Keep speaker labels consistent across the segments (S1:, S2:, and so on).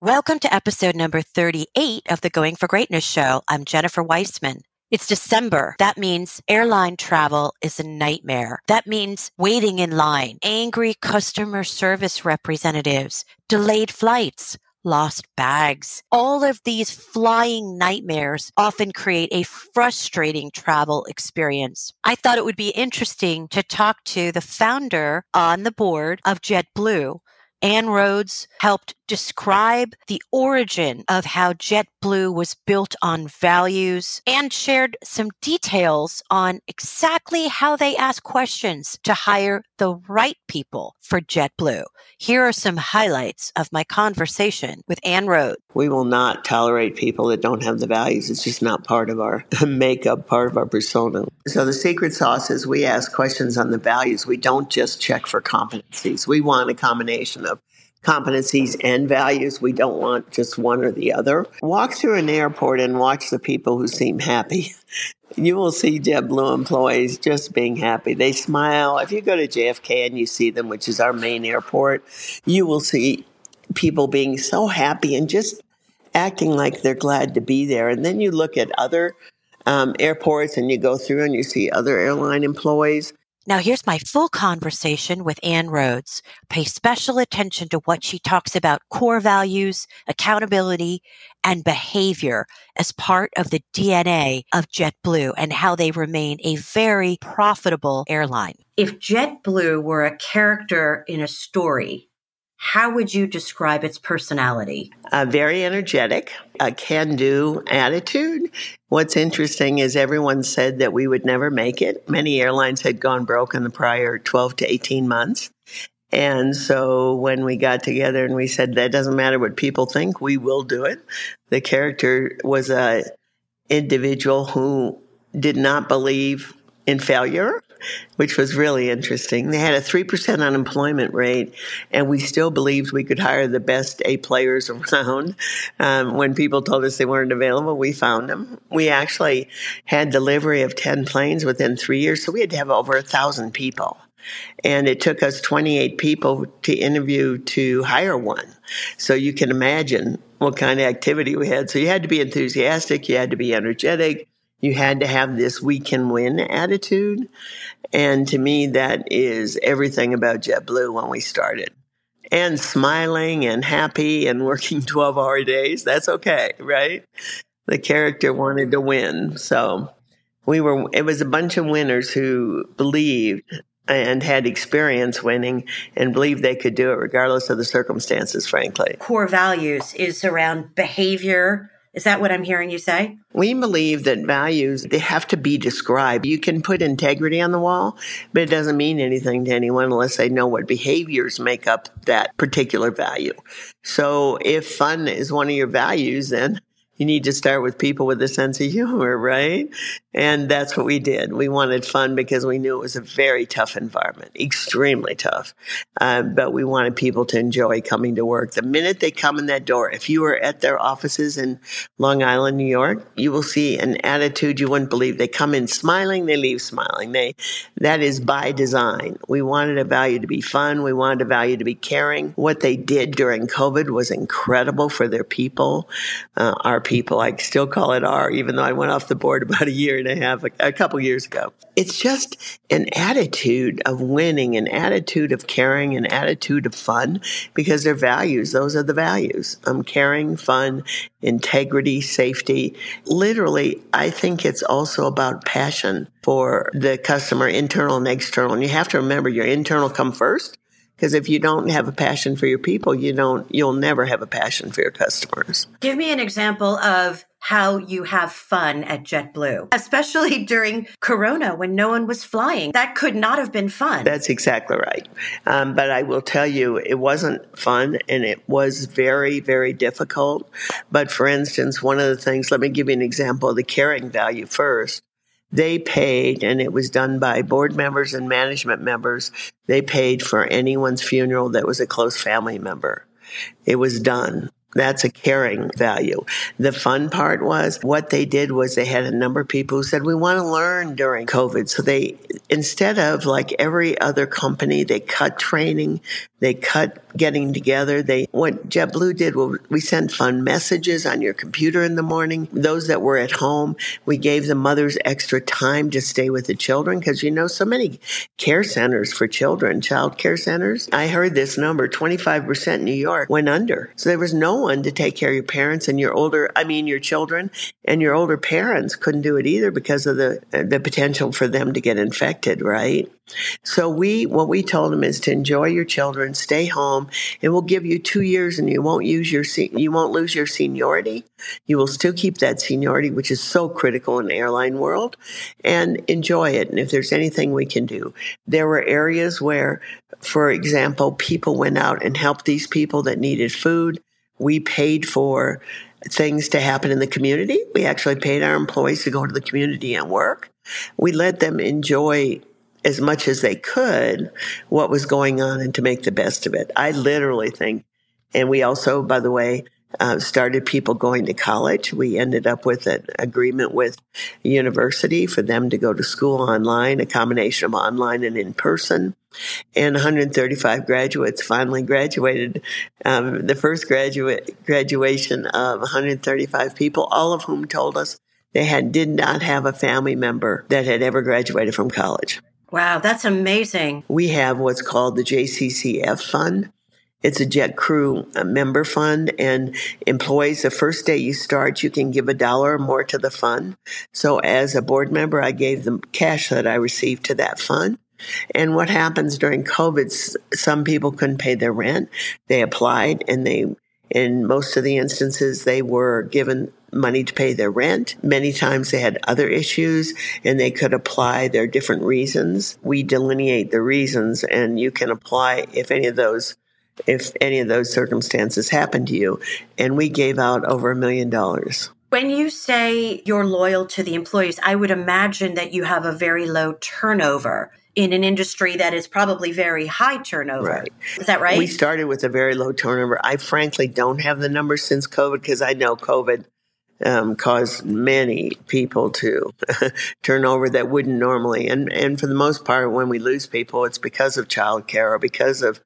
S1: Welcome to episode number 38 of the Going for Greatness show. I'm Jennifer Weissman. It's December. That means airline travel is a nightmare. That means waiting in line, angry customer service representatives, delayed flights, lost bags. All of these flying nightmares often create a frustrating travel experience. I thought it would be interesting to talk to the founder on the board of JetBlue Ann Rhoades helped describe the origin of how JetBlue was built on values and shared some details on exactly how they ask questions to hire the right people for JetBlue. Here are some highlights of my conversation with Ann Rhoades.
S2: We will not tolerate people that don't have the values. It's just not part of our makeup, part of our persona. So the secret sauce is we ask questions on the values. We don't just check for competencies. We want a combination of competencies and values. We don't want just one or the other. Walk through an airport and watch the people who seem happy. You will see JetBlue employees just being happy. They smile. If you go to JFK and you see them, which is our main airport, you will see people being so happy and just acting like they're glad to be there. And then you look at other um, airports and you go through and you see other airline employees
S1: now, here's my full conversation with Ann Rhoades. Pay special attention to what she talks about core values, accountability, and behavior as part of the DNA of JetBlue and how they remain a very profitable airline. If JetBlue were a character in a story, how would you describe its personality?
S2: Uh, very energetic, a can do attitude. What's interesting is everyone said that we would never make it. Many airlines had gone broke in the prior 12 to 18 months. And so when we got together and we said, that doesn't matter what people think, we will do it. The character was a individual who did not believe in failure which was really interesting. They had a 3% unemployment rate, and we still believed we could hire the best A players around. Um, when people told us they weren't available, we found them. We actually had delivery of 10 planes within three years, so we had to have over a thousand people. And it took us 28 people to interview to hire one. So you can imagine what kind of activity we had. So you had to be enthusiastic, you had to be energetic, you had to have this we can win attitude. And to me, that is everything about JetBlue when we started. And smiling and happy and working 12 hour days, that's okay, right? The character wanted to win. So we were, it was a bunch of winners who believed and had experience winning and believed they could do it regardless of the circumstances, frankly.
S1: Core values is around behavior, is that what I'm hearing you say?
S2: We believe that values, they have to be described. You can put integrity on the wall, but it doesn't mean anything to anyone unless they know what behaviors make up that particular value. So if fun is one of your values, then you need to start with people with a sense of humor, right? And that's what we did. We wanted fun because we knew it was a very tough environment, extremely tough. Um, but we wanted people to enjoy coming to work. The minute they come in that door, if you are at their offices in Long Island, New York, you will see an attitude you wouldn't believe. They come in smiling, they leave smiling. They, that is by design. We wanted a value to be fun. We wanted a value to be caring. What they did during COVID was incredible for their people. Uh, our people, I still call it our, even though I went off the board about a year and a half, a, a couple years ago. It's just an attitude of winning, an attitude of caring, an attitude of fun because they're values. Those are the values. Um, caring, fun, integrity, safety. Literally, I think it's also about passion for the customer, internal and external. And you have to remember your internal come first because if you don't have a passion for your people, you don't, you'll never have a passion for your customers.
S1: Give me an example of how you have fun at JetBlue, especially during Corona when no one was flying. That could not have been fun.
S2: That's exactly right. Um, but I will tell you, it wasn't fun and it was very, very difficult. But for instance, one of the things, let me give you an example of the caring value first they paid, and it was done by board members and management members. They paid for anyone's funeral that was a close family member. It was done. That's a caring value. The fun part was what they did was they had a number of people who said, we want to learn during COVID. So they, instead of like every other company, they cut training, they cut getting together. They, what JetBlue did was we sent fun messages on your computer in the morning. Those that were at home, we gave the mothers extra time to stay with the children because you know, so many care centers for children, child care centers. I heard this number 25% New York went under. So there was no to take care of your parents and your older, I mean, your children and your older parents couldn't do it either because of the, the potential for them to get infected, right? So we, what we told them is to enjoy your children, stay home, and we'll give you two years and you won't use your, you won't lose your seniority. You will still keep that seniority, which is so critical in the airline world and enjoy it. And if there's anything we can do, there were areas where, for example, people went out and helped these people that needed food. We paid for things to happen in the community. We actually paid our employees to go to the community and work. We let them enjoy as much as they could what was going on and to make the best of it. I literally think, and we also, by the way, uh, started people going to college. We ended up with an agreement with a university for them to go to school online, a combination of online and in person. And 135 graduates finally graduated. Um, the first graduate graduation of 135 people, all of whom told us they had did not have a family member that had ever graduated from college.
S1: Wow, that's amazing.
S2: We have what's called the JCCF Fund. It's a jet crew uh, member fund and employees, the first day you start, you can give a dollar or more to the fund. So as a board member, I gave the cash that I received to that fund. And what happens during COVID, some people couldn't pay their rent. They applied and they, in most of the instances, they were given money to pay their rent. Many times they had other issues and they could apply their different reasons. We delineate the reasons and you can apply if any of those if any of those circumstances happen to you. And we gave out over a million dollars.
S1: When you say you're loyal to the employees, I would imagine that you have a very low turnover in an industry that is probably very high turnover. Right. Is that right?
S2: We started with a very low turnover. I frankly don't have the numbers since COVID because I know COVID um, caused many people to turn over that wouldn't normally. And, and for the most part, when we lose people, it's because of childcare or because of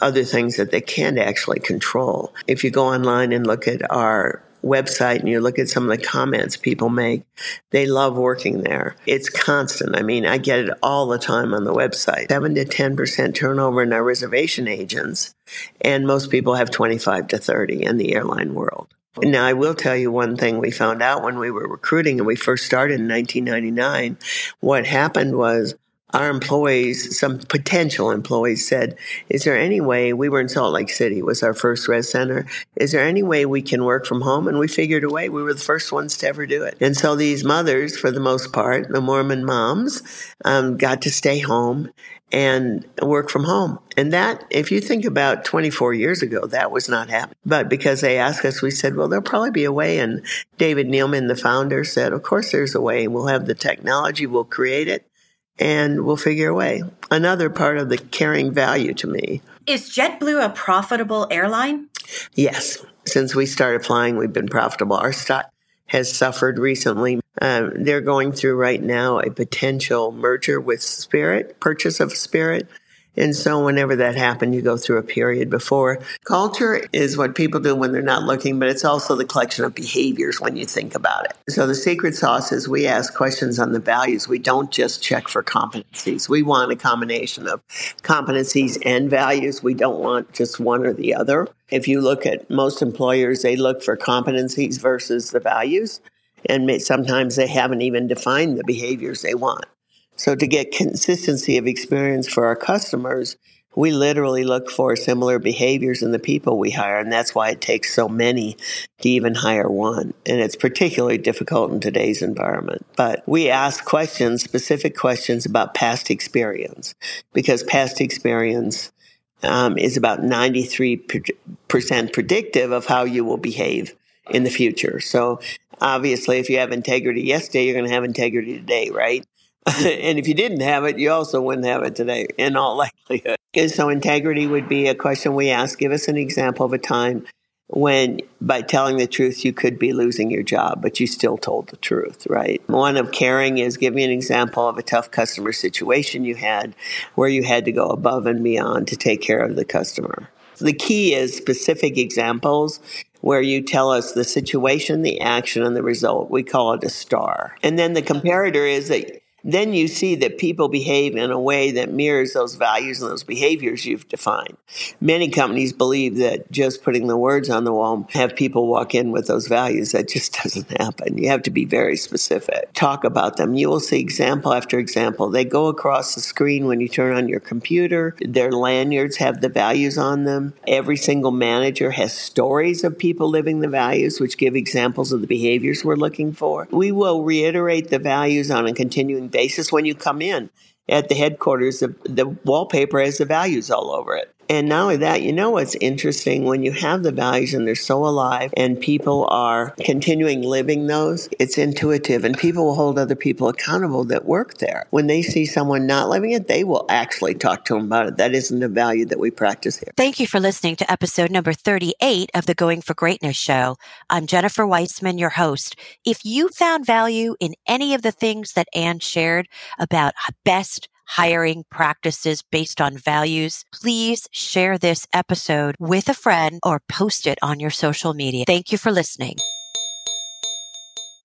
S2: other things that they can't actually control. If you go online and look at our website and you look at some of the comments people make, they love working there. It's constant. I mean, I get it all the time on the website. 7 to 10% turnover in our reservation agents, and most people have 25 to 30 in the airline world. Now, I will tell you one thing we found out when we were recruiting and we first started in 1999. What happened was our employees, some potential employees said, is there any way, we were in Salt Lake City, was our first res center. Is there any way we can work from home? And we figured a way. We were the first ones to ever do it. And so these mothers, for the most part, the Mormon moms, um, got to stay home and work from home. And that, if you think about 24 years ago, that was not happening. But because they asked us, we said, well, there'll probably be a way. And David Neeleman, the founder, said, of course there's a way. We'll have the technology, we'll create it, and we'll figure a way. Another part of the caring value to me.
S1: Is JetBlue a profitable airline?
S2: Yes. Since we started flying, we've been profitable. Our stock has suffered recently. Uh, they're going through right now a potential merger with Spirit, purchase of Spirit. And so whenever that happened, you go through a period before. Culture is what people do when they're not looking, but it's also the collection of behaviors when you think about it. So the secret sauce is we ask questions on the values. We don't just check for competencies. We want a combination of competencies and values. We don't want just one or the other. If you look at most employers, they look for competencies versus the values. And sometimes they haven't even defined the behaviors they want. So to get consistency of experience for our customers, we literally look for similar behaviors in the people we hire. And that's why it takes so many to even hire one. And it's particularly difficult in today's environment. But we ask questions, specific questions about past experience because past experience um, is about 93% predictive of how you will behave in the future. So obviously, if you have integrity yesterday, you're going to have integrity today, right? And if you didn't have it, you also wouldn't have it today, in all likelihood. And so, integrity would be a question we ask. Give us an example of a time when by telling the truth you could be losing your job but you still told the truth right one of caring is give me an example of a tough customer situation you had where you had to go above and beyond to take care of the customer the key is specific examples where you tell us the situation, the action, and the result. We call it a star. And then the comparator is that then you see that people behave in a way that mirrors those values and those behaviors you've defined. Many companies believe that just putting the words on the wall have people walk in with those values. That just doesn't happen. You have to be very specific. Talk about them. You will see example after example. They go across the screen when you turn on your computer. Their lanyards have the values on them. Every single manager has stories of people living the values, which give examples of the behaviors we're looking for. We will reiterate the values on a continuing basis when you come in at the headquarters. The, the wallpaper has the values all over it. And not only that, you know what's interesting when you have the values and they're so alive and people are continuing living those, it's intuitive and people will hold other people accountable that work there. When they see someone not living it, they will actually talk to them about it. That isn't a value that we practice here.
S1: Thank you for listening to episode number 38 of the Going for Greatness show. I'm Jennifer Weitzman, your host. If you found value in any of the things that Ann shared about best hiring practices based on values, please share this episode with a friend or post it on your social media. Thank you for listening.